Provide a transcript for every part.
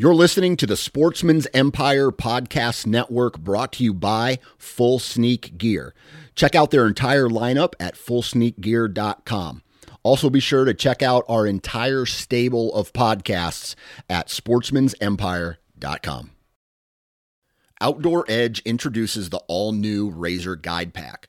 You're listening to the Sportsman's Empire Podcast Network brought to you by Full Sneak Gear. Check out their entire lineup at fullsneakgear.com. Also, be sure to check out our entire stable of podcasts at sportsmansempire.com. Outdoor Edge introduces the all new Razor Guide Pack.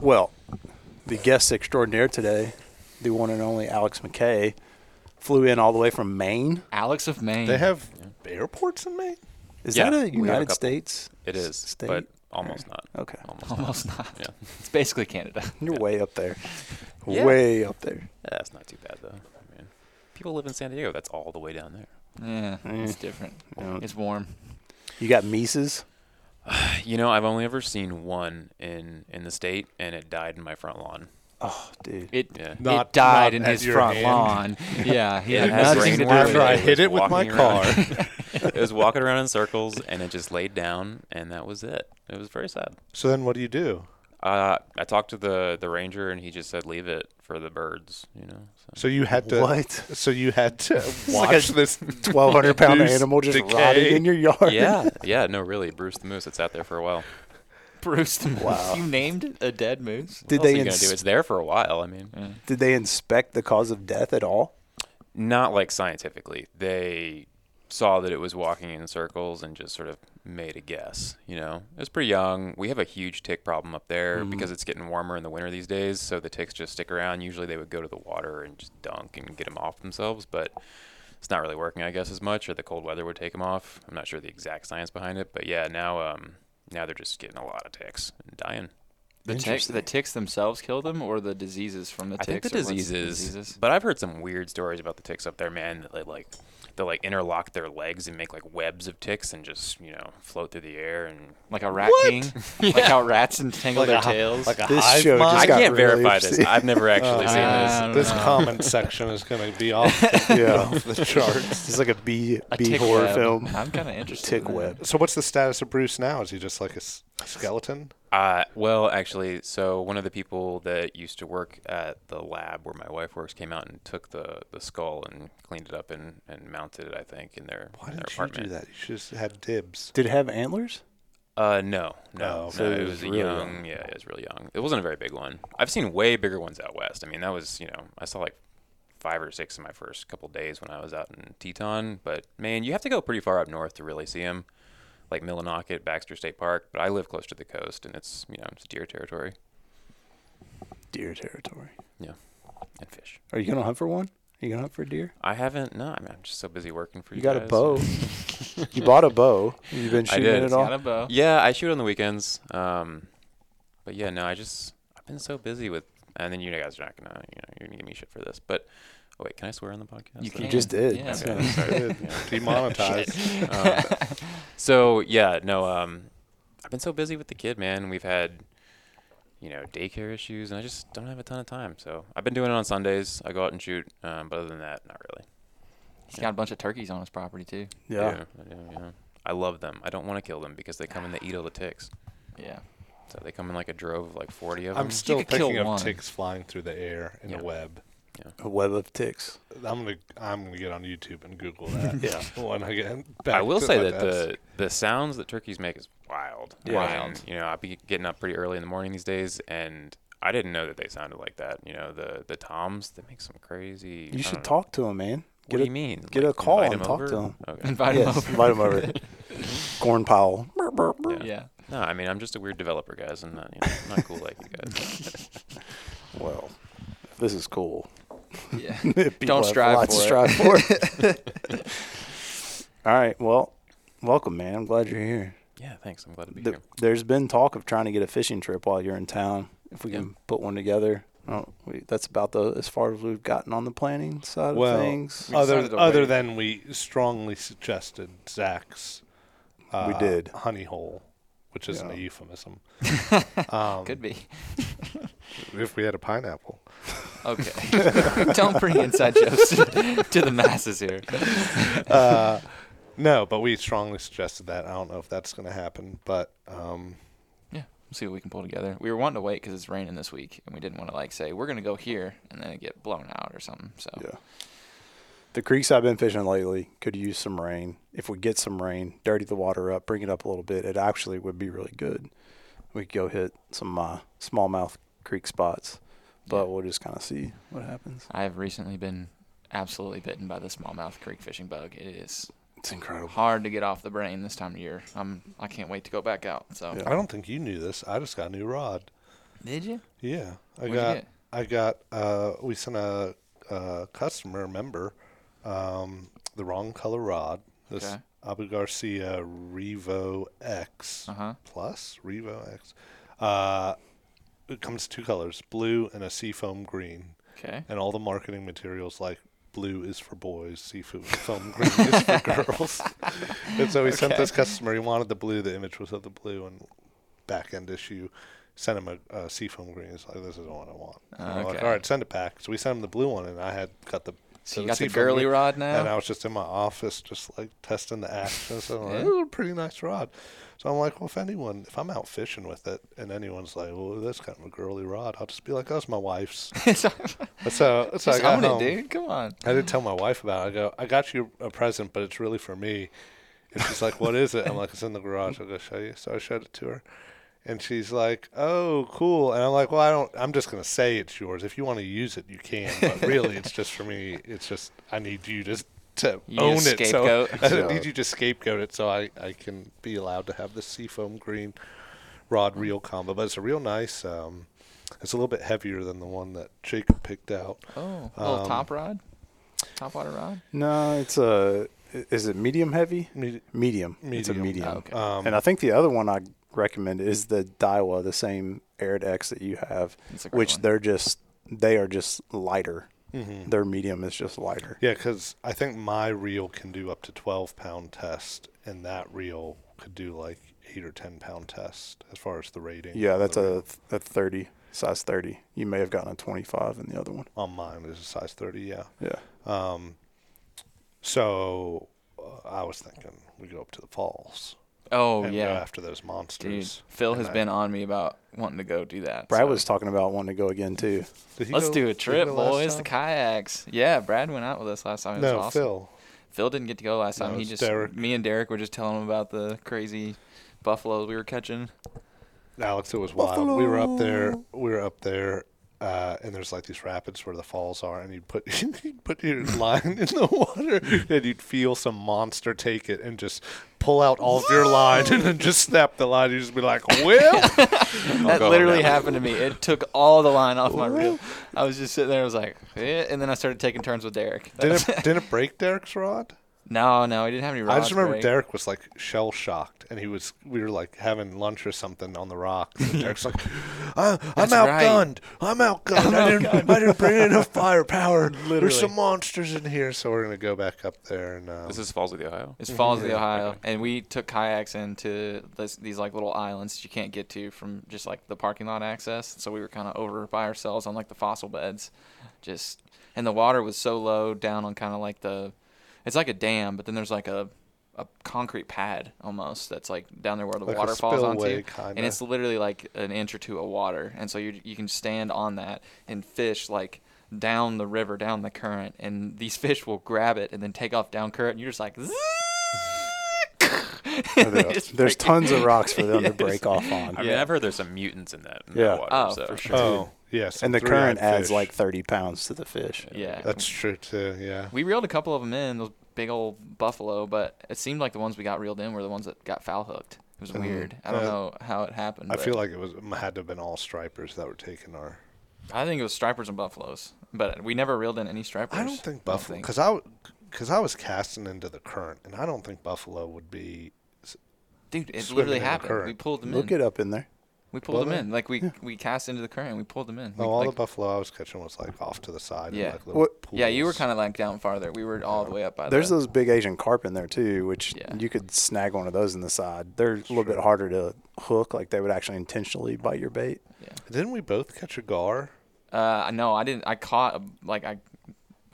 Well, the guest extraordinaire today, the one and only Alex McKay, flew in all the way from Maine. Alex of Maine. They have airports in Maine? Is Yeah, that a we have a United couple. States? It is, state? but almost not. Okay. Almost. Almost not. Yeah. It's basically Canada. You're way up there. Yeah. Way up there. Yeah, that's not too bad though. I mean, people live in San Diego. That's all the way down there. Yeah, Mm. it's different. Yeah. It's warm. You got Mises? You know, I've only ever seen one in in the state, and it died in my front lawn. Oh, dude. It Yeah. Not- it died in his front hand. lawn. Yeah, he It had has nothing to do with After I hit it with my car. it was walking around in circles, and it just laid down, and that was it. It was very sad. so then what do you do? Uh, I talked to the the ranger, and he just said leave it for the birds. You know. So. So you had to What? So you had to watch a this 1,200 pound animal just decay. rotting in your yard. yeah, yeah, no, really, Bruce the moose. It sat there for a while. Bruce the Moose. Wow. You named a dead moose? Did what else they are you gonna ins- do? It's there for a while. I mean, Did they inspect the cause of death at all? not like scientifically. They saw that it was walking in circles and just sort of made a guess. You know, it was pretty young. We have a huge tick problem up there because it's getting warmer in the winter these days. So the ticks just stick around. Usually they would go to the water and just dunk and get them off themselves, but it's not really working, I guess, as much. Or the cold weather would take them off. I'm not sure the exact science behind it, but yeah, now um, now they're just getting a lot of ticks and dying. The ticks, the ticks themselves kill them, or the diseases from the ticks. I think the or what's diseases, diseases? but I've heard some weird stories about the ticks up there, man. That they like, they like interlock their legs and make like webs of ticks and just you know float through the air and Like a rat king? Like how rats entangle their tails? like a This hive show mind? just I can't really verify this. I've never actually uh, seen this. This know. comment section is going to be off Yeah. off the charts. It's like a bee, a bee horror web. film. I'm kind of interested. Tick in web. So what's the status of Bruce now? Is he just like a s- skeleton? Uh, well, actually, so one of the people that used to work at the lab where my wife works came out and took the, the skull and cleaned it up and, and mounted it, I think, in their, Why in their didn't you apartment. do that? You should just have dibs. Did it have antlers? Uh, no, no, Oh, so no. it It was was a really young, young. yeah, it was really young. It wasn't a very big one. I've seen way bigger ones out west. I mean, that was, you know, I saw like five or six in my first couple days when I was out in Teton. But man, you have to go pretty far up north to really see them, like Millinocket, Baxter State Park. But I live close to the coast, and it's, you know, it's deer territory Deer territory. Yeah. And fish. Are you gonna hunt for one? Are you gonna hunt for a deer? I haven't. No, I mean, I'm just so busy working for you. You got a bow. you bought a bow. You've been I shooting did. it It's all. Got a bow. Yeah, I shoot on the weekends. Um, but yeah, no, I just I've been so busy with, and then you guys are not gonna, you know, you're gonna give me shit for this. But oh, wait, can I swear on the podcast? You Is that- can. just did. Yeah. Okay, sorry. Good. Demonetized. Um, so yeah, no, um, I've been so busy with the kid, man. We've had, you know, daycare issues, and I just don't have a ton of time. So I've been doing it on Sundays. I go out and shoot, um, but other than that, not really. He's got a bunch of turkeys on his property too. I Yeah. do, I do, yeah. I love them. I don't want to kill them because they come and they eat all the ticks. Yeah. So they come in like a drove of like 40 of them. I'm still picking kill thinking of one. ticks flying through the air in Yeah. a web. A web of ticks. I'm gonna I'm gonna get on YouTube and Google that. Yeah. When I get back I will to say that desk. the the sounds that turkeys make is wild. Yeah. And, you know, I'll be getting up pretty early in the morning these days, and I didn't know that they sounded like that. You know, the the toms they make some crazy. You I should don't know. talk to him, man. What Get do a you mean? get a call and talk over? to him. Okay. Invite yes, him over. invite him over. Corn Powell. Yeah. Yeah. No, I mean I'm just a weird developer, guys. I'm not you know, not cool like you guys. Well, this is cool. Yeah. Don't strive lots to for strive for. All right. Well, welcome, man. I'm glad you're here. yeah, thanks. I'm glad to be The- here. there's been talk of trying to get a fishing trip while you're in town. If we Yeah. can put one together, Oh, we, that's about the as far as we've gotten on the planning side Well, of things. We other other than we strongly suggested Zach's. Uh, We did. honey hole, which isn't a euphemism. um, Could be. If we had a pineapple. Okay. Don't bring inside jokes to, to the masses here. uh, no, but we strongly suggested that. I don't know if that's going to happen, but um, Yeah, we'll see what we can pull together. We were wanting to wait because it's raining this week, and we didn't want to like say we're gonna go here and then it get blown out or something. So Yeah. The creeks I've been fishing lately could use some rain. If we get some rain, dirty the water up, bring it up a little bit, it actually would be really good. We could go hit some uh, smallmouth creek spots, but we'll just kind of see what happens. I have recently been absolutely bitten by the smallmouth creek fishing bug. It is It's incredible. hard to get off the brain this time of year. I'm I can't wait to go back out. So Yeah. I don't think you knew this. I just got a new rod. did you? Yeah, I What'd you got. get? I got. Uh, we sent a, a customer member um, the wrong color rod. This Okay. Abu Garcia Revo X Uh huh. Plus Revo X. Uh, it comes two colors, blue and a seafoam green, Okay. and all the marketing materials like blue is for boys, seafoam foam green is for girls. and so we sent this customer. He wanted the blue. The image was of the blue, and back end issue. Sent him a, a seafoam green. He's like, "This is the one I want." And we're like, Okay. all right, send it back. So we sent him the blue one, and I had got the. So you got the girly rod now. And I was just in my office, just like testing the action. So I'm like, Yeah. A pretty nice rod. So I'm like, well, if anyone, if I'm out fishing with it, and anyone's like, well, that's kind of a girly rod, I'll just be like, oh, it's my wife's. That's. That's how I got own home. it, dude. Come on. I didn't tell my wife about it. I go, I got you a present, but it's really for me. And she's like, what is it? I'm like, it's in the garage. I'll go show you. So I showed it to her. And she's like, oh, cool. And I'm like, well, I don't, I'm just going to say it's yours. If you want to use it, you can. But really, it's just for me. It's just, I need you to, to You own need it. scapegoat. So I need you to scapegoat it so I, I can be allowed to have the seafoam green rod reel combo. But it's a real nice, um, it's a little bit heavier than the one that Jacob picked out. Oh, a little Um, top rod, top water rod. No, it's a. Is it medium heavy? Medi- Medium. It's a Medium. medium. Oh, okay. Um, and I think the other one I recommend is the Daiwa, the same Arid X that you have, That's a great which one. they're just they are just lighter. mhm. Their medium is just lighter. Yeah, because I think my reel can do up to 12 pound test, and that reel could do like 8 or 10 pound test as far as the rating. Yeah, that's a reel. a thirty size thirty. You may have gotten a twenty five in the other one. On mine is a size 30, yeah. Yeah. Um, so uh, I was thinking we go up to the falls Oh and go yeah, after those dude. monsters. Phil And has I- been on me about wanting to go do that. Brad so- was talking about wanting to go again too. Let's go- do a trip, boys. The kayaks. Yeah, Brad went out with us last time. It was No, awesome. Phil. Phil didn't get to go last time. it he just Derek. me and Derek were just telling him about the crazy buffaloes we were catching. Alex, it was wild. We were up there. We were up there, uh, and there's like these rapids where the falls are, and you'd put you'd put your line in the water, and you'd feel some monster take it and just pull out all of your line, and then just snap the line. You'd just be like, "Well, that literally now. happened to me. It took all the line off my reel. I was just sitting there. I was like, eh, and then I started taking turns with Derek. didn't it, didn't it break Derek's rod?" No, no, he didn't have any rods. I just remember break. Derek was like shell shocked, and he was we were like having lunch or something on the rocks. And Derek's like, I, "I'm That's right. outgunned. I'm outgunned. I didn't I didn't bring enough firepower. Literally. There's some monsters in here, so we're gonna go back up there and." Um, This is Falls of the Ohio. It's Falls of the Yeah. Ohio, and we took kayaks into this, these like little islands that you can't get to from just like the parking lot access. So we were kind of over by ourselves on like the fossil beds, just and the water was so low down on kind of like the, it's like a dam, but then there's like a, a concrete pad almost that's like down there where the Like water falls onto, and kinda. it's literally like an inch or two of water, and so you you can stand on that and fish like down the river, down the current, and these fish will grab it and then take off down current, and you're just like. There's, there's tons of rocks for them to break off on. I mean, Yeah. I've heard there's some mutants in that, in Yeah. that water. Oh, so. for sure. oh yes, And the current adds like 30 pounds to the fish. Yeah. That's true too. Yeah. we reeled a couple of them in, those big old buffalo, but it seemed like the ones we got reeled in were the ones that got foul hooked. It was weird. I don't Uh, know how it happened. I feel like it was it had to have been all stripers that were taking our. I think it was stripers and buffaloes, but we never reeled in any stripers. I don't think buffalo because I because I was casting into the current, and I don't think buffalo would be. Dude, it literally happened. We pulled them Look in. it up in there. We pulled Was them in. Like we we cast into the current. and We pulled them in. We, Oh, all like, the buffalo I was catching was like off to the side. Yeah. like, What- yeah, you were kind of like down farther. We were all the way up by There's the. those big Asian carp in there too, which Yeah. you could snag one of those in the side. They're a little bit harder to hook, like they would actually intentionally bite your bait. Didn't we both catch a gar? Uh, no, I didn't. I caught like I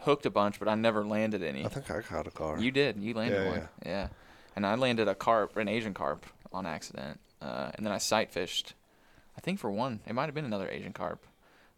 hooked a bunch, but I never landed any. I think I caught a gar. You did. You landed Yeah, one. Yeah. And I landed a carp, an Asian carp, on accident. Uh, and then I sight fished. I think for one, it might have been another Asian carp,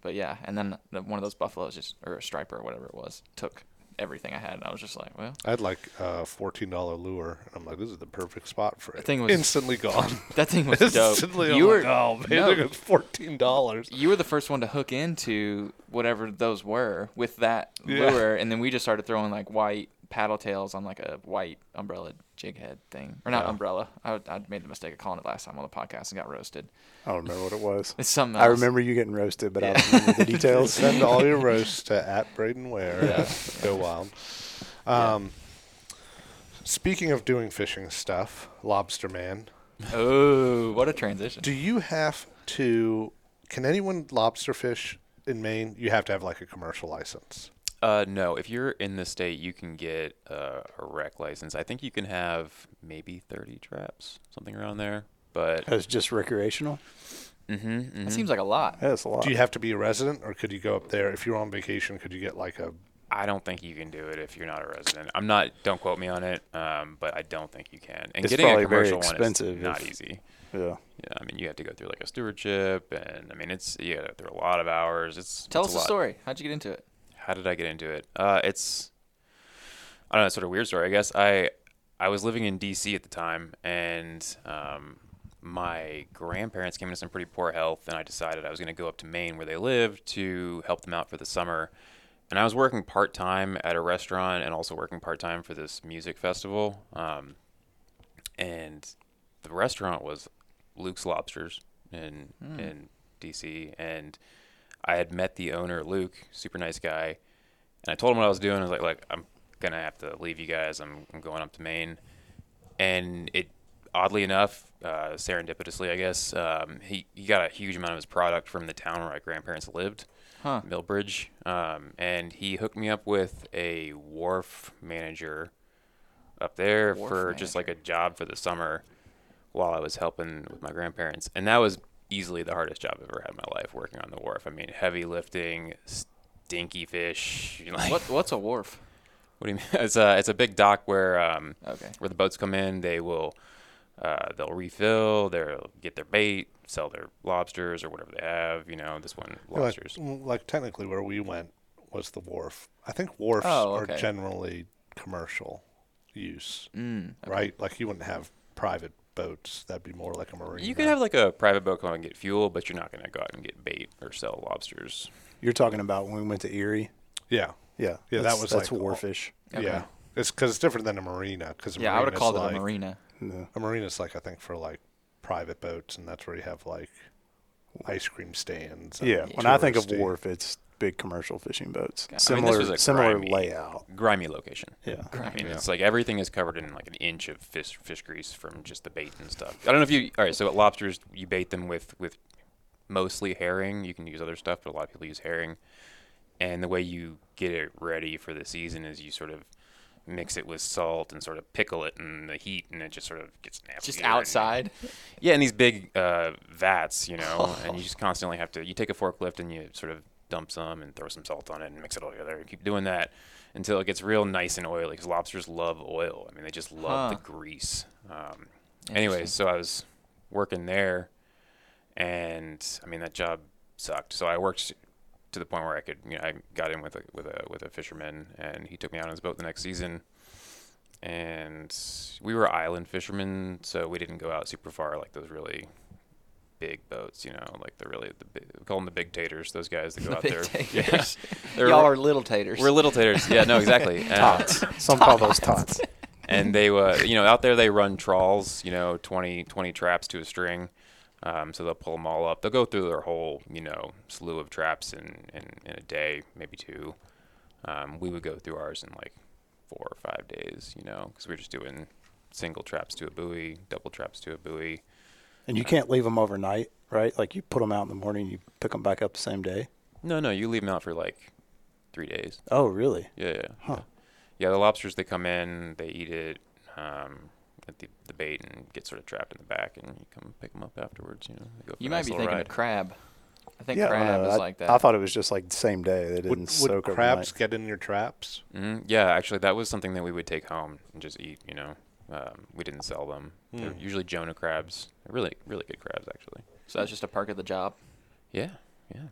but yeah. And then the, one of those buffaloes just, or a striper or whatever it was, took everything I had. And I was just like, well, I had like a fourteen dollar lure, and I'm like, this is the perfect spot for it. thing was- instantly gone. that thing was dope. instantly, You were, like, oh man, no. there goes fourteen dollars. you were the first one to hook into whatever those were with that Yeah. lure, and then we just started throwing like white paddle tails on like a white umbrella jig head thing, or not Yeah. umbrella. I, I made the mistake of calling it last time on the podcast and got roasted. I don't remember what it was. It's something. I remember you getting roasted, but I Yeah. don't remember the details. Send all your roasts to at Braden Ware. Yeah. Go wild. Um, Speaking of doing fishing stuff, Lobster Man, Oh, what a transition! do you have to? Can anyone lobster fish in Maine? You have to have like a commercial license. Uh, no, if you're in the state, you can get uh, a rec license. I think you can have maybe 30 traps, something around there. But It's just recreational. mm-hmm, That seems like a lot. Yeah, that's a lot. Do you have to be a resident, or could you go up there if you're on vacation? Could you get like a? I don't think you can do it if you're not a resident. I'm not. Don't quote me on it. Um, but I don't think you can. And It's getting a probably very commercial one expensive is not if- easy. yeah. Yeah, I mean, you have to go through like a stewardship, and I mean, it's you got to go through a lot of hours. It's Tell it's us a the lot. story. How'd you get into it? How did I get into it? Uh, it's I don't know, it's sort of a weird story. I guess I I was living in D.C. at the time, and um, my grandparents came into some pretty poor health, and I decided I was going to go up to Maine where they lived to help them out for the summer. And I was working part time at a restaurant and also working part time for this music festival. Um, and the restaurant was Luke's Lobsters in in DC, and I had met the owner, Luke, super nice guy, and I told him what I was doing. I was like, "Like, I'm gonna have to leave you guys. I'm, I'm going up to Maine," and it, oddly enough, uh, serendipitously, I guess, um, he he got a huge amount of his product from the town where my grandparents lived, Huh. Milbridge, um, and he hooked me up with a wharf manager up there Wharf for just like a job for the summer while I was helping with my grandparents. And that was easily the hardest job I've ever had in my life working on the wharf. I mean, heavy lifting, stinky fish. Like, What What's a wharf? what do you mean? It's a it's a big dock where um Okay. where the boats come in. They will uh, they'll refill. They'll get their bait, sell their lobsters or whatever they have. You know, this one lobsters. like technically, where we went was the wharf. I think wharfs Oh, are generally commercial use, Mm, okay. right? Like you wouldn't have private boats. That'd be more like a marina. You could have like a private boat come and get fuel, but you're not going to go out and get bait or sell lobsters. You're talking about when we went to Erie. yeah, Yeah. Yeah, that was that's like all- warfish. Okay. yeah. It's because it's different than a marina. Because Yeah, I would have called it a marina. No. A marina's like I think for like private boats, and that's where you have like ice cream stands. Yeah. When I think of touristy- wharf, it's big commercial fishing boats. I mean, this Similar was a similar grimy- layout. Grimy location. Yeah. I mean, Yeah. it's like everything is covered in like an inch of fish fish grease from just the bait and stuff. I don't know if you. All right, so lobsters, you bait them with with mostly herring. You can use other stuff, but a lot of people use herring. And the way you get it ready for the season is you sort of mix it with salt and sort of pickle it in the heat, and it just sort of gets nasty. Just outside. Yeah, in these big uh, vats, you know, and you just constantly have to. You take a forklift and you sort of dump some and throw some salt on it and mix it all together. And keep doing that until it gets real nice and oily. Because lobsters love oil. I mean, they just love the grease. Um, anyways, so I was working there, and I mean that job sucked. So I worked to the point where I could, you know, I got in with a with a with a fisherman, and he took me out on his boat the next season. And we were island fishermen, so we didn't go out super far like those really big boats, you know, like the really the big, we call them the big taters. Those guys that go The out big there. taters. They're- Y'all are little taters. We're little taters. Yeah, no, exactly. Uh, Tots. Some call those tots. and they uh, you know out there they run trawls you know 20, 20 traps to a string um, so they'll pull them all up they'll go through their whole you know slew of traps in, in, in a day maybe two um, we would go through ours in like four or five days you know because we are just doing single traps to a buoy double traps to a buoy And you can't leave them overnight, right? Like you put them out in the morning, you pick them back up the same day. No, no, you leave them out for like three days. Oh, really? Yeah, yeah. Huh. Yeah. Yeah, the lobsters they come in, they eat it, um, at the, the bait, and get sort of trapped in the back, and you come pick them up afterwards. You know, they go for You a might nice be little thinking ride. of crab. I think yeah, I crab know. is I, like that. I thought it was just like the same day. They didn't Would, would soak crabs overnight. get in your traps? hmm Yeah, actually, that was something that we would take home and just eat. You know, um, we didn't sell them. They're Hmm. usually Jonah crabs. They're really, really good crabs, actually. so that's just a perk of the job. Yeah, yeah.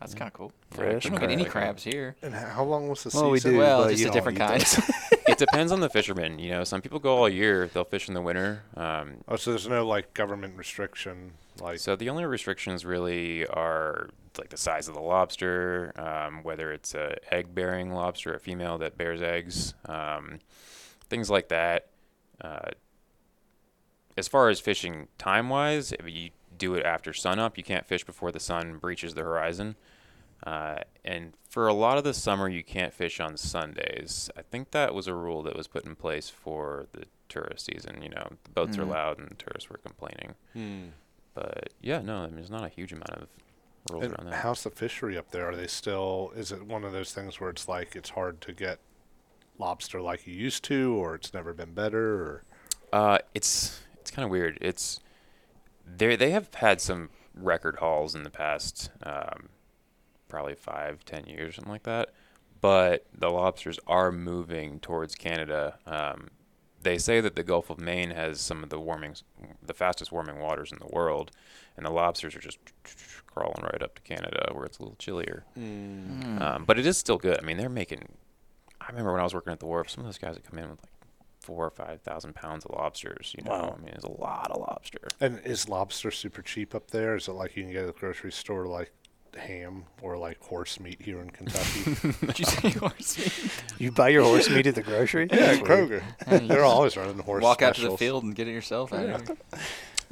That's Yeah. kind of cool. Fresh We don't get any crabs here. And how long was the Well, we season? do. well, but just a different eat kind. it depends on the fisherman. You know, some people go all year. They'll fish in the winter. Um, Oh, so there's no like government restriction, like So the only restrictions really are like the size of the lobster, um, whether it's a egg-bearing lobster, a female that bears eggs, um, things like that. Uh, as far as fishing time-wise, if you do it after sunup, you can't fish before the sun breaches the horizon. Uh, and for a lot of the summer, you can't fish on Sundays. I think that was a rule that was put in place for the tourist season. You know, the boats are Mhm. loud and the tourists were complaining. Hmm. But yeah, no, I mean, there's not a huge amount of rules And around that. how's the fishery up there? Are they still? Is it one of those things where it's like it's hard to get lobster like you used to, or it's never been better? Or Uh, it's it's kind of weird. It's they they have had some record hauls in the past, um, probably five, ten years, something like that. But the lobsters are moving towards Canada. Um, they say that the Gulf of Maine has some of the warming, the fastest warming waters in the world, and the lobsters are just crawling right up to Canada where it's a little chillier. Mm. Um, but it is still good. I mean, they're making. I remember when I was working at the wharf, some of those guys would come in with like four or five thousand pounds of lobsters. You know, Wow. I mean, it's a lot of lobster. and is lobster super cheap up there? Is it like you can get at the grocery store like ham or like horse meat here in Kentucky? Did you say horse meat? You buy your horse meat at the grocery? yeah, Sweet. Kroger. Yeah, They're always running horse. Walk out to the field and get it yourself. Yeah.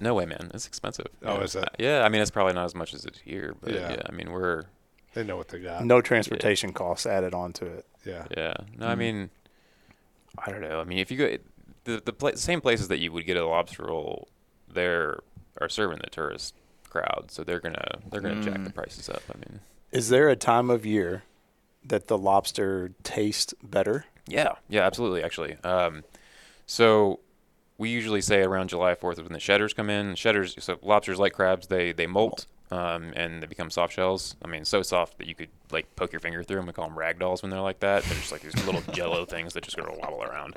No way, man. It's expensive. Oh, yeah. is it? Uh, yeah, I mean, it's probably not as much as it's here, but Yeah. yeah, I mean, we're They know what they got. No transportation costs added onto it. Yeah. yeah. No, I Mhm. mean, I don't know. I mean, if you go the the pla- same places that you would get a lobster roll, they're are serving the tourist crowd, so they're gonna they're gonna jack the Mm. prices up. I mean, Is there a time of year that the lobster tastes better? Yeah, yeah, absolutely. Actually, um, so we usually say around July Fourth is when the shedders come in. Shedders, so lobsters like crabs, they they molt um, and they become soft shells. I mean, so soft that you could like poke your finger through them. We call them rag dolls when they're like that. They're just like these little Jello things that just gonna wobble around.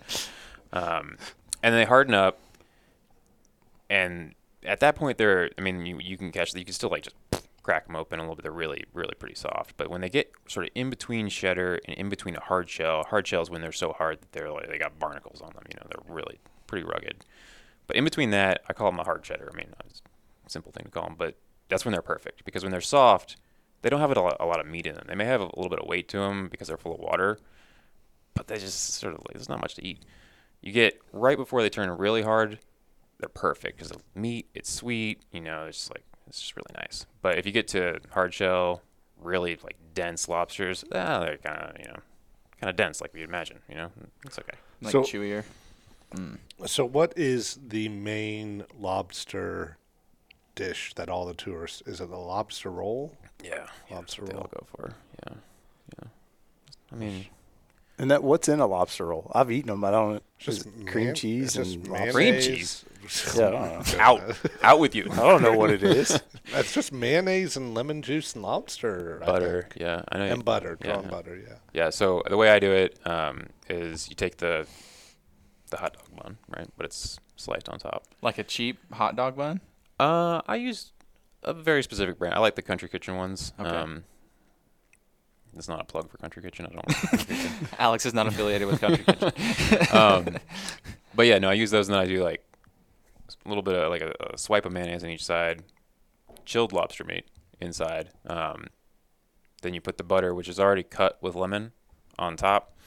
Um, and they harden up, and at that point, they're. I mean, you you can catch. You can still like just crack them open a little bit. They're really, really pretty soft. But when they get sort of in between shedder and in between a hard shell, hard shells when they're so hard that they're like they got barnacles on them. You know, they're really pretty rugged. But in between that, I call them a hard shedder. I mean, it's a simple thing to call them, but that's when they're perfect because when they're soft, they don't have a lot, a lot of meat in them. They may have a little bit of weight to them because they're full of water, but they just sort of like there's not much to eat. You get right before they turn really hard, they're perfect because the meat it's sweet. You know, it's just like it's just really nice. But if you get to hard shell, really like dense lobsters, ah, they're kind of you know kind of dense like you'd imagine. You know, it's okay. Like So- chewier. Mm. So, what is the main lobster dish that all the tourists? Is it the lobster roll? Yeah, yeah, Lobster that's what they all go for. Yeah, yeah. I mean, And that what's in a lobster roll? I've eaten them. I don't. Just Just cream man- cheese and just. Cream cheese. Yeah, I don't know. out, out with you. I don't know what it is. It's just mayonnaise and lemon juice and lobster. I Butter, think. yeah, I know. and butter, yeah, drawn yeah. butter. Yeah. Yeah. So the way I do it um, is you take the the hot dog bun, right? But it's sliced on top. Like a cheap hot dog bun. Uh, I use a very specific brand. I like the Country Kitchen ones. Okay. Um, it's not a plug for Country Kitchen. I don't. Kitchen. Alex is not affiliated with Country Kitchen. um, but yeah, no, I use those, and then I do like a little bit of like a, a swipe of mayonnaise on each side, chilled lobster meat inside. Um, then you put the butter, which is already cut with lemon, on top.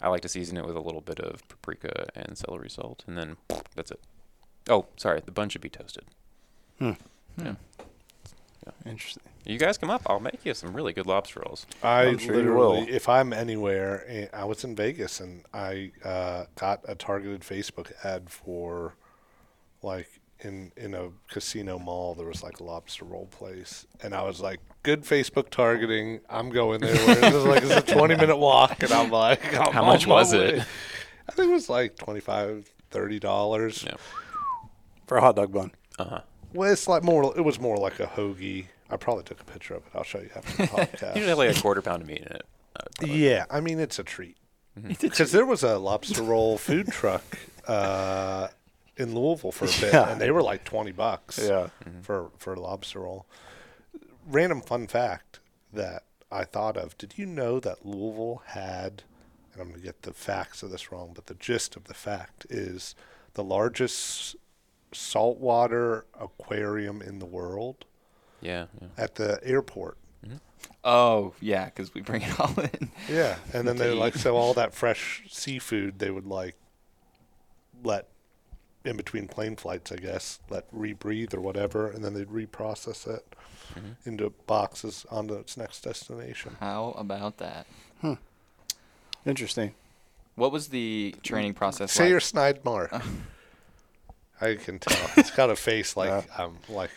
I like to season it with a little bit of paprika and celery salt, and then that's it. Oh, sorry, the bun should be toasted. Hmm. Interesting. You guys come up, I'll make you some really good lobster rolls. I sure literally, will. if I'm anywhere, eh, I was in Vegas and I uh, got a targeted Facebook ad for like in in a casino mall. There was like a lobster roll place, and I was like, "Good Facebook targeting. I'm going there." Where it was like it's a 20 minute walk, and I'm like, I'm How much was way. it? I think it was like 25 30 dollars. Yeah. For a hot dog bun. Uh huh. Well, it's like more. It was more like a hoagie. I probably took a picture of it. I'll show you after the podcast. Usually have like a quarter pound of meat in it. Uh, Yeah, I mean it's a treat Mm-hmm. because there was a lobster roll food truck uh, in Louisville for a bit, Yeah. and they were like twenty bucks. Yeah. for for a lobster roll. Random fun fact that I thought of: Did you know that Louisville had? And I'm going to get the facts of this wrong, but the gist of the fact is the largest saltwater aquarium in the world yeah. yeah. at the airport. Mm-hmm. Oh yeah, because we bring it all in. Yeah, and then they like so all that fresh seafood they would like let in between plane flights, I guess, let rebreathe or whatever, and then they'd reprocess it mm-hmm. into boxes onto its next destination. How about that? Hmm. Interesting. What was the training process Say like? your snide mark. I can tell. It's got a face like um like.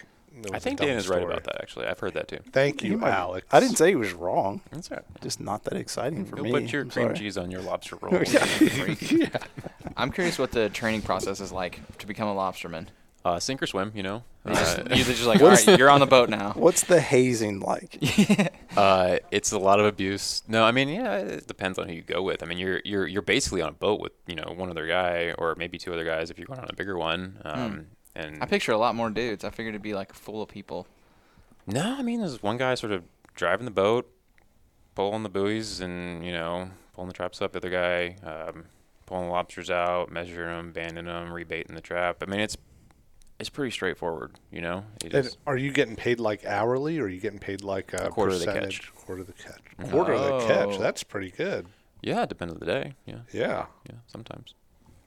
it I was a think dumb Dan is right about that. Actually, I've heard that too. Thank you, might- Alex. I didn't say he was wrong. That's right. Just not that exciting for Go me. put your I'm cream sorry. cheese on your lobster roll. yeah. I'm curious what the training process is like to become a lobsterman. Uh, sink or swim, you know. You just, Uh, you're just like, all right, you're on the boat now. What's the hazing like? Uh, it's a lot of abuse. No, I mean, yeah, it depends on who you go with. I mean, you're you're you're basically on a boat with you know one other guy or maybe two other guys if you're going on a bigger one. Um, and I picture a lot more dudes. I figured it'd be like full of people. no, I mean, there's one guy sort of driving the boat, pulling the buoys, and you know pulling the traps up. The other guy um, pulling the lobsters out, measuring them, banding them, rebaiting the trap. I mean, it's it's pretty straightforward. You know, You And just- are you getting paid like hourly, or are you getting paid like a, A quarter of the percentage? catch. Quarter of the catch. Quarter of the catch. Oh. That's pretty good. yeah, it depends on the day. Yeah, Yeah. yeah, sometimes.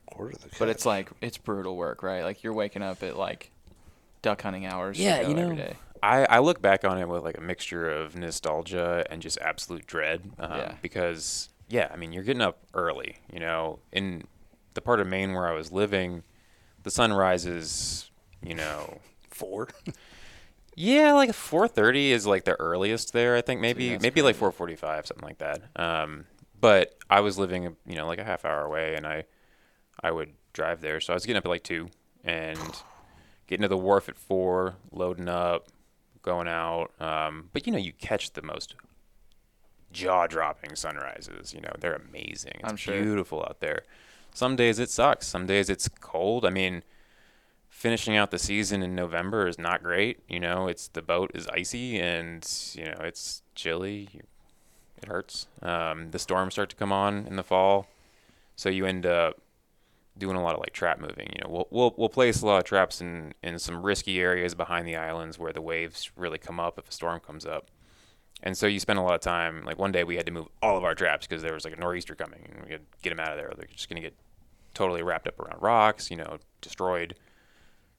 Quarter of the catch. But it's like it's brutal work, right? Like you're waking up at like duck hunting hours. Yeah, you know, every day. I, I look back on it with like a mixture of nostalgia and just absolute dread. Um, Yeah. Because, yeah, I mean, you're getting up early. You know, in the part of Maine where I was living, the sun rises, you know, Four. yeah, like 4:30 is like the earliest there. I think maybe maybe like 4:45, something like that. Um, but I was living, you know, like a half hour away, and I I would drive there, so I was getting up at like two and getting to the wharf at four, loading up, going out. Um, but you know, you catch the most jaw-dropping sunrises. You know, they're amazing. It's I'm sure. beautiful out there. Some days it sucks. Some days it's cold. I mean, finishing out the season in November is not great. You know, it's the boat is icy and you know it's chilly. It hurts. Um, the storms start to come on in the fall, so you end up doing a lot of like trap moving. You know, we'll we'll, we'll place a lot of traps in in some risky areas behind the islands where the waves really come up if a storm comes up. And so you spend a lot of time. Like one day we had to move all of our traps because there was like a nor'easter coming, and we had to get them out of there. They're just gonna get totally wrapped up around rocks, you know, destroyed.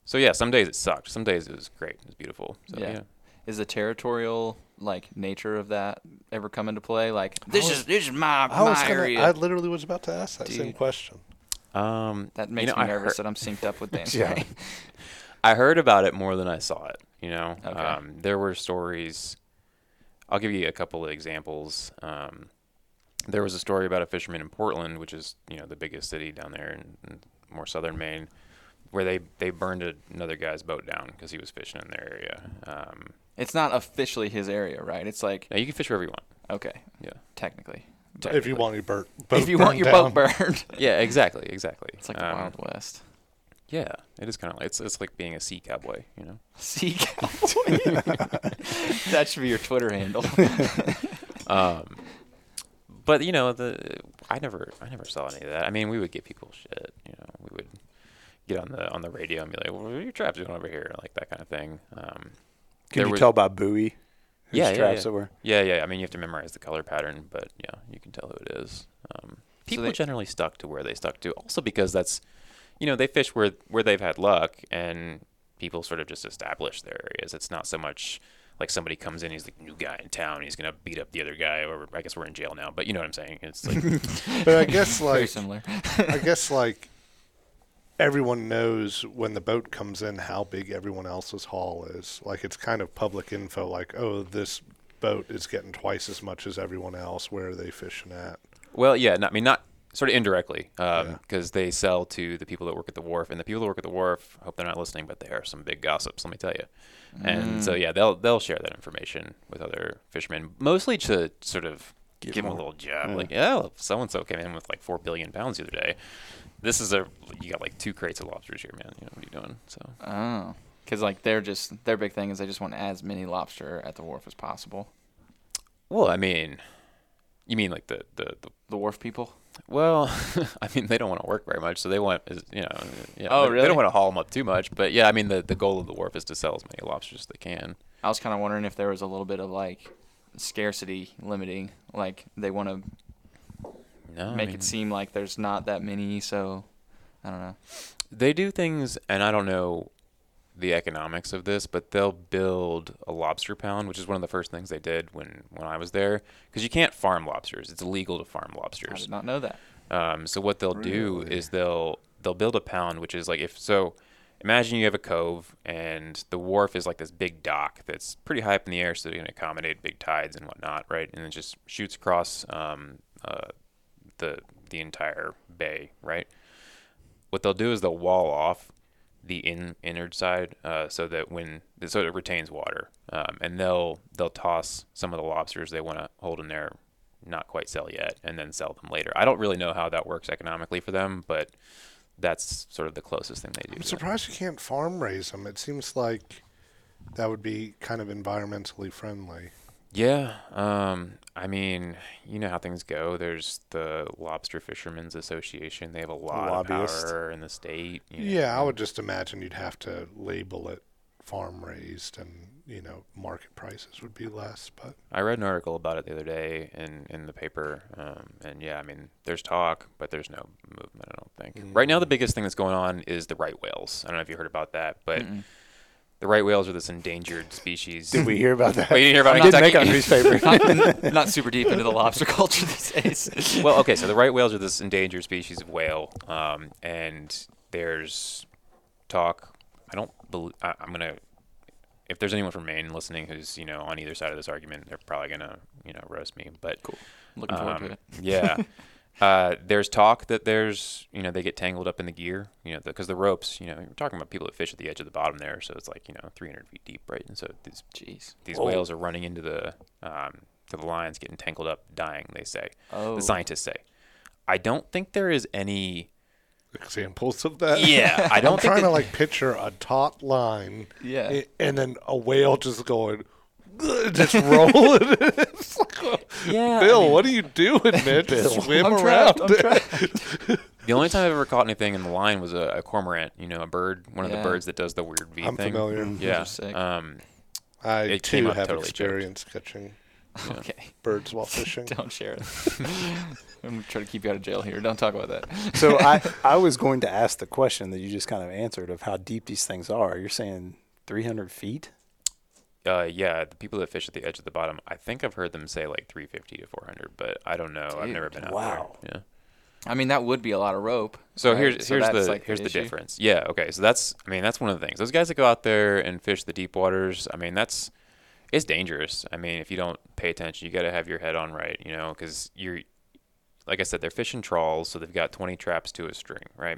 So yeah, some days it sucked. Some days it was great. It was beautiful. So Yeah. yeah. Is the territorial like nature of that ever come into play? Like this is this is my I was my gonna, area. I literally was about to ask that same question. Um, that you makes know, me I nervous heard- that I'm synced up with Dan. Yeah. I heard about it more than I saw it. You know, Okay. um, there were stories. I'll give you a couple of examples. Um, there was a story about a fisherman in Portland, which is you know the biggest city down there in, in more southern Maine, where they they burned a, another guy's boat down because he was fishing in their area. Um, It's not officially his area, right? It's like now you can fish wherever you want. okay, Yeah. technically. If you want your boat, boat if you want burned your down. boat burned, Yeah, exactly, exactly. it's like the Um, Wild West. Yeah, it is kind of like it's it's like being a sea cowboy, you know. Sea cowboy. that should be your Twitter handle. Um, but you know, the I never I never saw any of that. I mean, we would get people shit. You know, we would get on the on the radio and be like, "Well, what are your traps doing over here?" Like that kind of thing. Um, Can you was- tell by buoy? Whose Yeah, yeah, traps yeah. it were? Yeah, yeah. I mean, you have to memorize the color pattern, but yeah, you can tell who it is. Um, people they- generally stuck to where they stuck to, also because that's, you know, they fish where where they've had luck, and people sort of just establish their areas. It's not so much like somebody comes in, he's the new guy in town, he's gonna beat up the other guy, or I guess we're in jail now, but you know what I'm saying? It's like, But I guess Very like similar. I guess like everyone knows when the boat comes in how big everyone else's haul is. Like it's kind of public info. Like, oh, this boat is getting twice as much as everyone else. Where are they fishing at? Well, yeah, not, I mean, not sort of indirectly, because Yeah. they sell to the people that work at the wharf, and the people that work at the wharf. Hope they're not listening, but they are some big gossips. Let me tell you. And so, mm. yeah, they'll they'll share that information with other fishermen, mostly to sort of Get give them a little jab, Yeah. like, oh, yeah, so and so came in with like four billion pounds the other day. This is a you got like two crates of lobsters here, man. You know what are you doing? So Oh, because like they're just their big thing is they just want as many lobster at the wharf as possible. Well, I mean, you mean like the the, the The wharf people. well, I mean they don't want to work very much, so they want is you know yeah, Oh, they, they don't want to haul them up too much, but yeah, I mean the the goal of the wharf is to sell as many lobsters as they can. I was kind of wondering if there was a little bit of like scarcity limiting, like they want to No, I make mean, it seem like there's not that many. So I don't know. they do things, and I don't know the economics of this, but they'll build a lobster pound, which is one of the first things they did when when I was there, because you can't farm lobsters; it's illegal to farm lobsters. I did not know that. Um, so what they'll do is they'll they'll build a pound, which is like if so. Imagine you have a cove, and the wharf is like this big dock that's pretty high up in the air, so it can accommodate big tides and whatnot, right? And it just shoots across um, uh, the the entire bay, right? What they'll do is they'll wall off the in innard side, uh, so that when so it retains water, um, and they'll they'll toss some of the lobsters they want to hold in there, not quite sell yet, and then sell them later. I don't really know how that works economically for them, but that's sort of the closest thing they do. I'm that. surprised you can't farm raise them. It seems like that would be kind of environmentally friendly. Yeah, um, I mean, you know how things go. There's the Lobster Fishermen's Association. They have a lot of power in the state. you know. Yeah, I would just imagine you'd have to label it farm raised, and you know market prices would be less. But I read an article about it the other day in in the paper, um, and yeah, I mean, there's talk, but there's no movement. I don't think. Right now, the biggest thing that's going on is the right whales. I don't know if you heard about that, but the right whales are this endangered species. Did we hear about that? Oh, you didn't hear about I it? did make a newspaper. not, not super deep into the lobster culture these days. well, okay, so the right whales are this endangered species of whale, um, and there's talk. I don't believe I, I'm gonna. If there's anyone from Maine listening who's you know on either side of this argument, they're probably gonna you know roast me. But Cool. Looking forward um, to it. yeah. Uh, there's talk that there's, you know, they get tangled up in the gear, you know, because the, ropes, you know, we're talking about people that fish at the edge of the bottom there, so it's like, you know, 300 feet deep, right? And so these Jeez. these Whoa. whales are running into the um, to the lines, getting tangled up, dying. They say, Oh. the scientists say. I don't think there is any. examples of that. Yeah, I I'm don't think trying that- to like picture a taut line, Yeah. and then a whale just going, just rolling. it's like, oh, Yeah, I Bill, mean- what are you doing, man? Just swim I'm around. trapped, The only time I've ever caught anything in the line was a, a cormorant, you know, a bird, one of the birds that does the weird V I'm thing. familiar. Yeah. Um, I It too have totally choked. experience catching Okay. birds while fishing. Don't share it. I'm gonna try to keep you out of jail here. Don't talk about that. so I, I was going to ask the question that you just kind of answered of how deep these things are. You're saying 300 feet? Uh, yeah, the people that fish at the edge of the bottom, I think I've heard them say like 350 to 400, but I don't know. I've never been out wow. there. Yeah. I mean, that would be a lot of rope. So right? here's here's that's, the like, here's the issue. difference. Yeah. Okay. So that's I mean that's one of the things. Those guys that go out there and fish the deep waters. I mean that's it's dangerous. I mean if you don't pay attention, you got to have your head on right. You know, because you're like I said, they're fishing trawls, so they've got 20 traps to a string, right?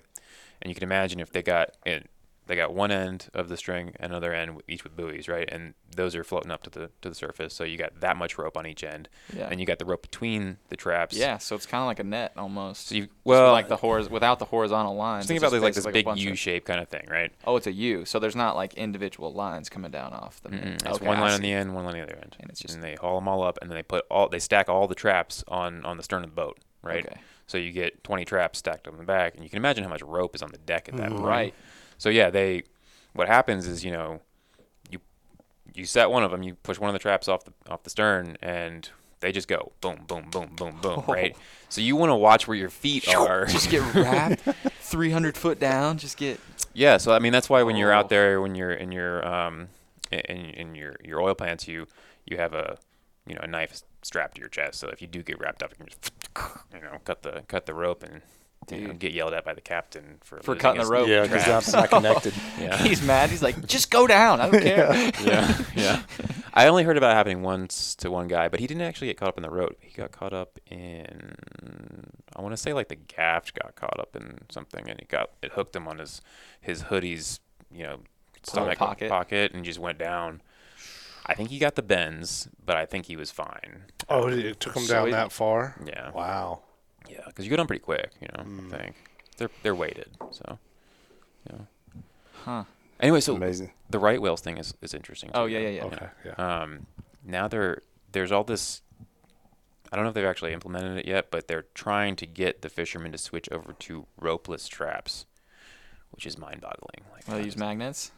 And you can imagine if they got it, they got one end of the string, and another end, each with buoys, right? And those are floating up to the to the surface. So you got that much rope on each end, Yeah. and you got the rope between the traps. Yeah, so it's kind of like a net almost. So you well, like the horiz- without the horizontal lines. just think about this like this a big of- U-shape kind of thing, right? Oh, it's a U. So there's not like individual lines coming down off the. Mm-mm. It's Okay, one line on the end, one line on the other end, And it's just- and they haul them all up, and then they put all they stack all the traps on on the stern of the boat, right? Okay. So you get 20 traps stacked on the back, and you can imagine how much rope is on the deck at that mm-hmm. point. Right. So yeah, they what happens is you know you you set one of them, you push one of the traps off the off the stern, and they just go boom, boom, boom, boom, boom, right? So you want to watch where your feet are. Just get wrapped 300 foot down. Just get. Yeah, so I mean that's why when you're Oh. out there, when you're in your um, in, in your your oil plants, you you have a you know a knife strapped to your chest. So if you do get wrapped up, you can just you know cut the cut the rope and you know, Dude. get yelled at by the captain for For cutting the rope. Yeah, because traps. I'm not connected. Yeah. He's mad. He's like, just go down. I don't care. yeah, yeah. I only heard about it happening once to one guy, but he didn't actually get caught up in the rope. He got caught up in, I want to say like the gaff got caught up in something, and it got it hooked him on his his hoodie's you know stomach pocket. pocket, and just went down. I think he got the bends, but I think he was fine. Oh, it took him So down it- that far. Yeah, Wow. Yeah, because you go down pretty quick, you know. I think they're they're weighted, so yeah. Huh. Anyway, so Amazing. the right whales thing is, is interesting. Oh yeah, yeah, yeah. Okay. Yeah. Um, now there there's all this. I don't know if they've actually implemented it yet, but they're trying to get the fishermen to switch over to ropeless traps, which is mind-boggling. Like Well, how use does- magnets.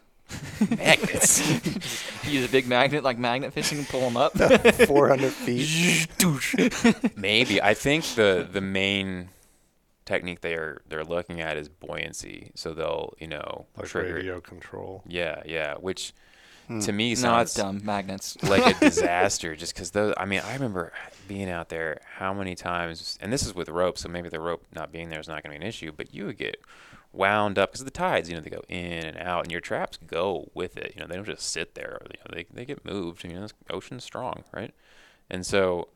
Magnets. use a big magnet like magnet fishing and pull them up. 400 feet. Maybe I think the the main technique they are they're looking at is buoyancy. So they'll you know Like trigger. radio control. Yeah, yeah. Which hmm. to me no, sounds it's dumb. Magnets. like a disaster just because those i mean i remember being out there how many times and this is with rope so maybe the rope not being there is not going to be an issue but you would get wound up because the tides you know they go in and out and your traps go with it you know they don't just sit there you know they, they get moved you know the ocean's strong right and so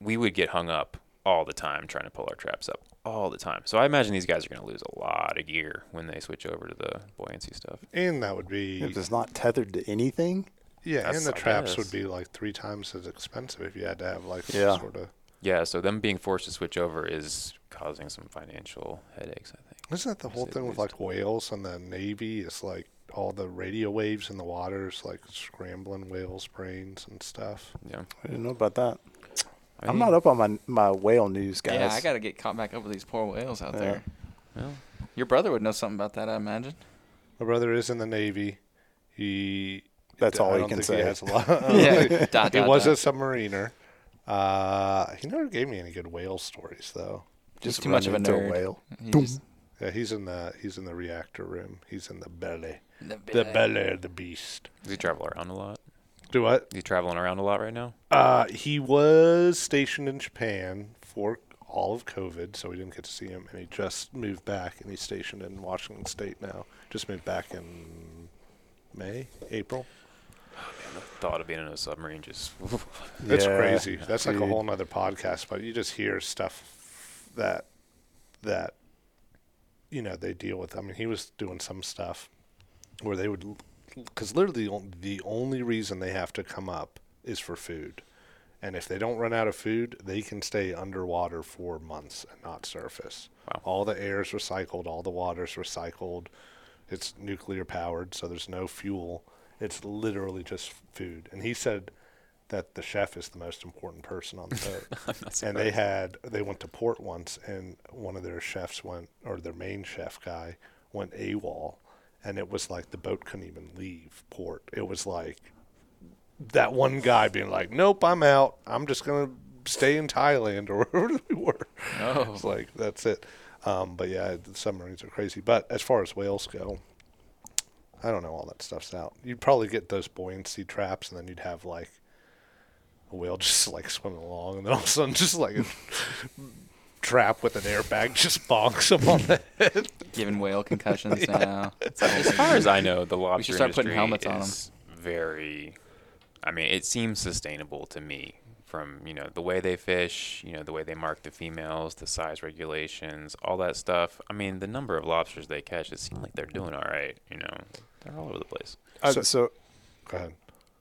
we would get hung up all the time trying to pull our traps up all the time so i imagine these guys are going to lose a lot of gear when they switch over to the buoyancy stuff And that would be If it's not tethered to anything, yeah, That's- and the traps guess. would be like three times as expensive if you had to have like Yeah. some sort of. Yeah, so them being forced to switch over is causing some financial headaches, I think. Isn't that the whole thing with like whales and the Navy? It's like all the radio waves in the waters, like scrambling whales' brains and stuff. Yeah. I didn't know about that. I I'm not up on my my whale news, guys. Yeah, I got to get caught back up with these poor whales out Yeah. there. Well, Your brother would know something about that, I imagine. My brother is in the Navy. He. That's I all he don't can think say. He, has a lot. Yeah. Dot, he dot, was a submariner. Uh, he never gave me any good whale stories though. He's Just too much of a run into nerd. whale. He just- Yeah, he's in the he's in the reactor room. He's in the belly, the the belly of the beast. does he travel around a lot? Do what? Is he traveling around a lot right now? Uh, he was stationed in Japan for all of COVID, so we didn't get to see him, and he just moved back, and he's stationed in Washington State now. Just moved back in May, April. The thought of being in a submarine just. It's Yeah, crazy. That's like a whole nother podcast, but you just hear stuff that that you know they deal with. I mean, he was doing some stuff where they would, because literally the only reason they have to come up is for food, and if they don't run out of food, they can stay underwater for months and not surface. Wow. All the air is recycled, all the water is recycled. It's nuclear powered, so there's no fuel. It's literally just food. And he said that the chef is the most important person on the boat. And they had they went to port once, and one of their chefs went, or their main chef guy went AWOL, and it was like the boat couldn't even leave port. It was like that one guy being like, "Nope, I'm out. I'm just gonna stay in Thailand or wherever we were." Oh. It's like that's it. Um, but yeah, the submarines are crazy. But as far as whales go, I don't know all that stuff's out. You'd probably get those buoyancy traps, and then you'd have like a whale just like swimming along, and then all of a sudden, just like a trap with an airbag just bonks him on the head. Giving whale concussions now. as far as I know, the lobster should start putting industry helmets on 'em. is very. I mean, it seems sustainable to me from you know the way they fish, you know the way they mark the females, the size regulations, all that stuff. I mean, the number of lobsters they catch, it seems like they're doing all right. You know, they're all over the place. Uh, So- so Go ahead.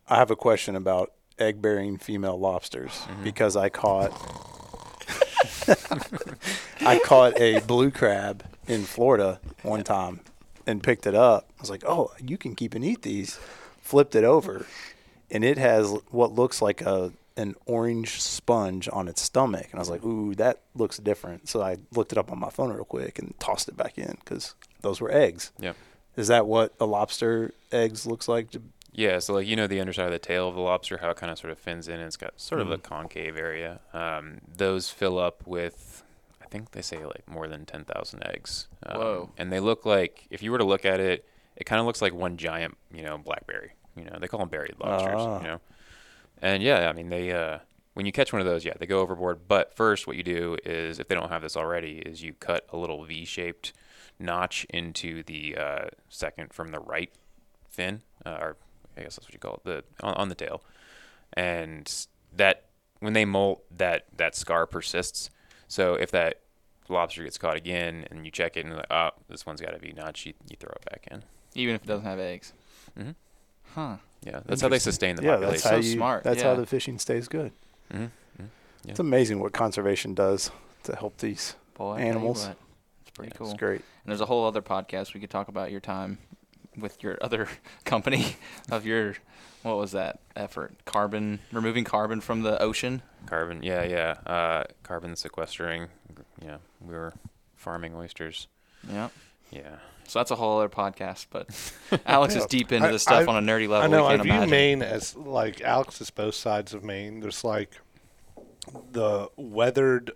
I have a question about egg bearing female lobsters Mm-hmm. because I caught I caught a blue crab in Florida one time and picked it up. I was like, "Oh, you can keep and eat these." Flipped it over, and it has what looks like a an orange sponge on its stomach, and I was like, "Ooh, that looks different." So I looked it up on my phone real quick and tossed it back in because those were eggs. Yeah. Is that what a lobster eggs looks like? Yeah, so like you know the underside of the tail of the lobster, how it kind of sort of fins in, and it's got sort of a Mm-hmm. concave area. Um, those fill up with, I think they say like more than ten thousand eggs. Um, Whoa. And they look like, if you were to look at it, it kind of looks like one giant, you know, blackberry. You know, they call them berried lobsters. Ah. You know, and yeah, I mean they, uh, when you catch one of those, yeah, they go overboard. But first, what you do is, if they don't have this already, is you cut a little V-shaped notch into the uh, second from the right fin, uh, or I guess that's what you call it, the on, on the tail, and that when they molt, that that scar persists. So if that lobster gets caught again and you check it and you're like, oh, this one's got to be notched, you, you throw it back in. Even if it doesn't have eggs. Mhm. Huh. Yeah, that's how they sustain the yeah, population. that's how So you. smart, That's yeah. how the fishing stays good. Mhm, mhm. It's amazing what conservation does to help these. Boy, I tell you Animals. It's pretty Yeah, cool. It's great. And there's a whole other podcast we could talk about your time with your other company of your what was that effort? Carbon removing carbon from the ocean. Carbon, yeah, yeah. Uh, carbon sequestering. Yeah, we were farming oysters. Yeah. Yeah. So that's a whole other podcast. But Alex is deep into I- this stuff I- on a nerdy level. I know. I can't view imagine. Maine as like Alex is both sides of Maine. There's like the weathered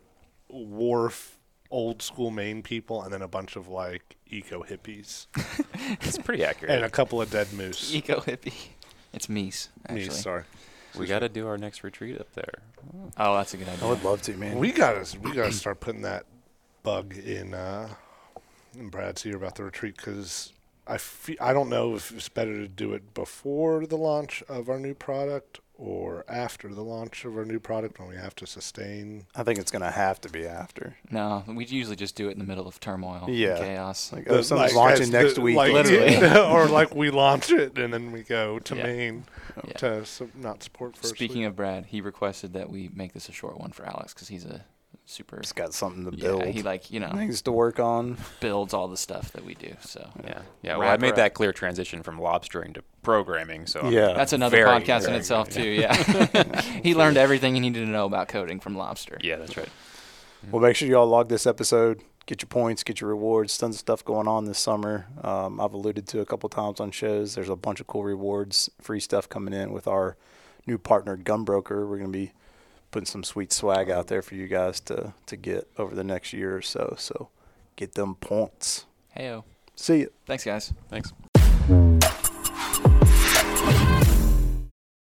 wharf, old school Maine people, and then a bunch of like eco hippies It's pretty accurate. and a couple of dead moose. Eco hippie. It's Mies, Me, actually. sorry. we got to do our next retreat up there. Oh, that's a good idea. I would love to, man. We gotta we gotta start putting that bug in uh, in Brad's ear about the retreat because I fe- I don't know if it's better to do it before the launch of our new product or after the launch of our new product when we have to sustain. I think it's gonna have to be after. No, we usually just do it in the middle of turmoil, and Yeah. chaos. Like, oh, The- something's like, launching next the- week. like, Literally. or like we launch it and then we go to Yeah. Maine Yeah. to su- not support first. Speaking of Brad, he requested that we make this a short one for Alex because he's a super. It's got something to build. Yeah, build. he like you know things to work on. builds all the stuff that we do. So Yeah. Yeah. Well, I made that clear transition from lobstering to programming. So I'm Yeah. that's another very, podcast in very- itself too. Yeah, he learned everything he needed to know about coding from Lobster. Yeah, that's right. Well, make sure y'all log this episode. Get your points, get your rewards. Tons of stuff going on this summer. Um, I've alluded to a couple times on shows. There's a bunch of cool rewards, free stuff coming in with our new partner, Gunbroker. We're going to be putting some sweet swag out there for you guys to to get over the next year or so. So get them points. Heyo, See you. thanks guys. Thanks.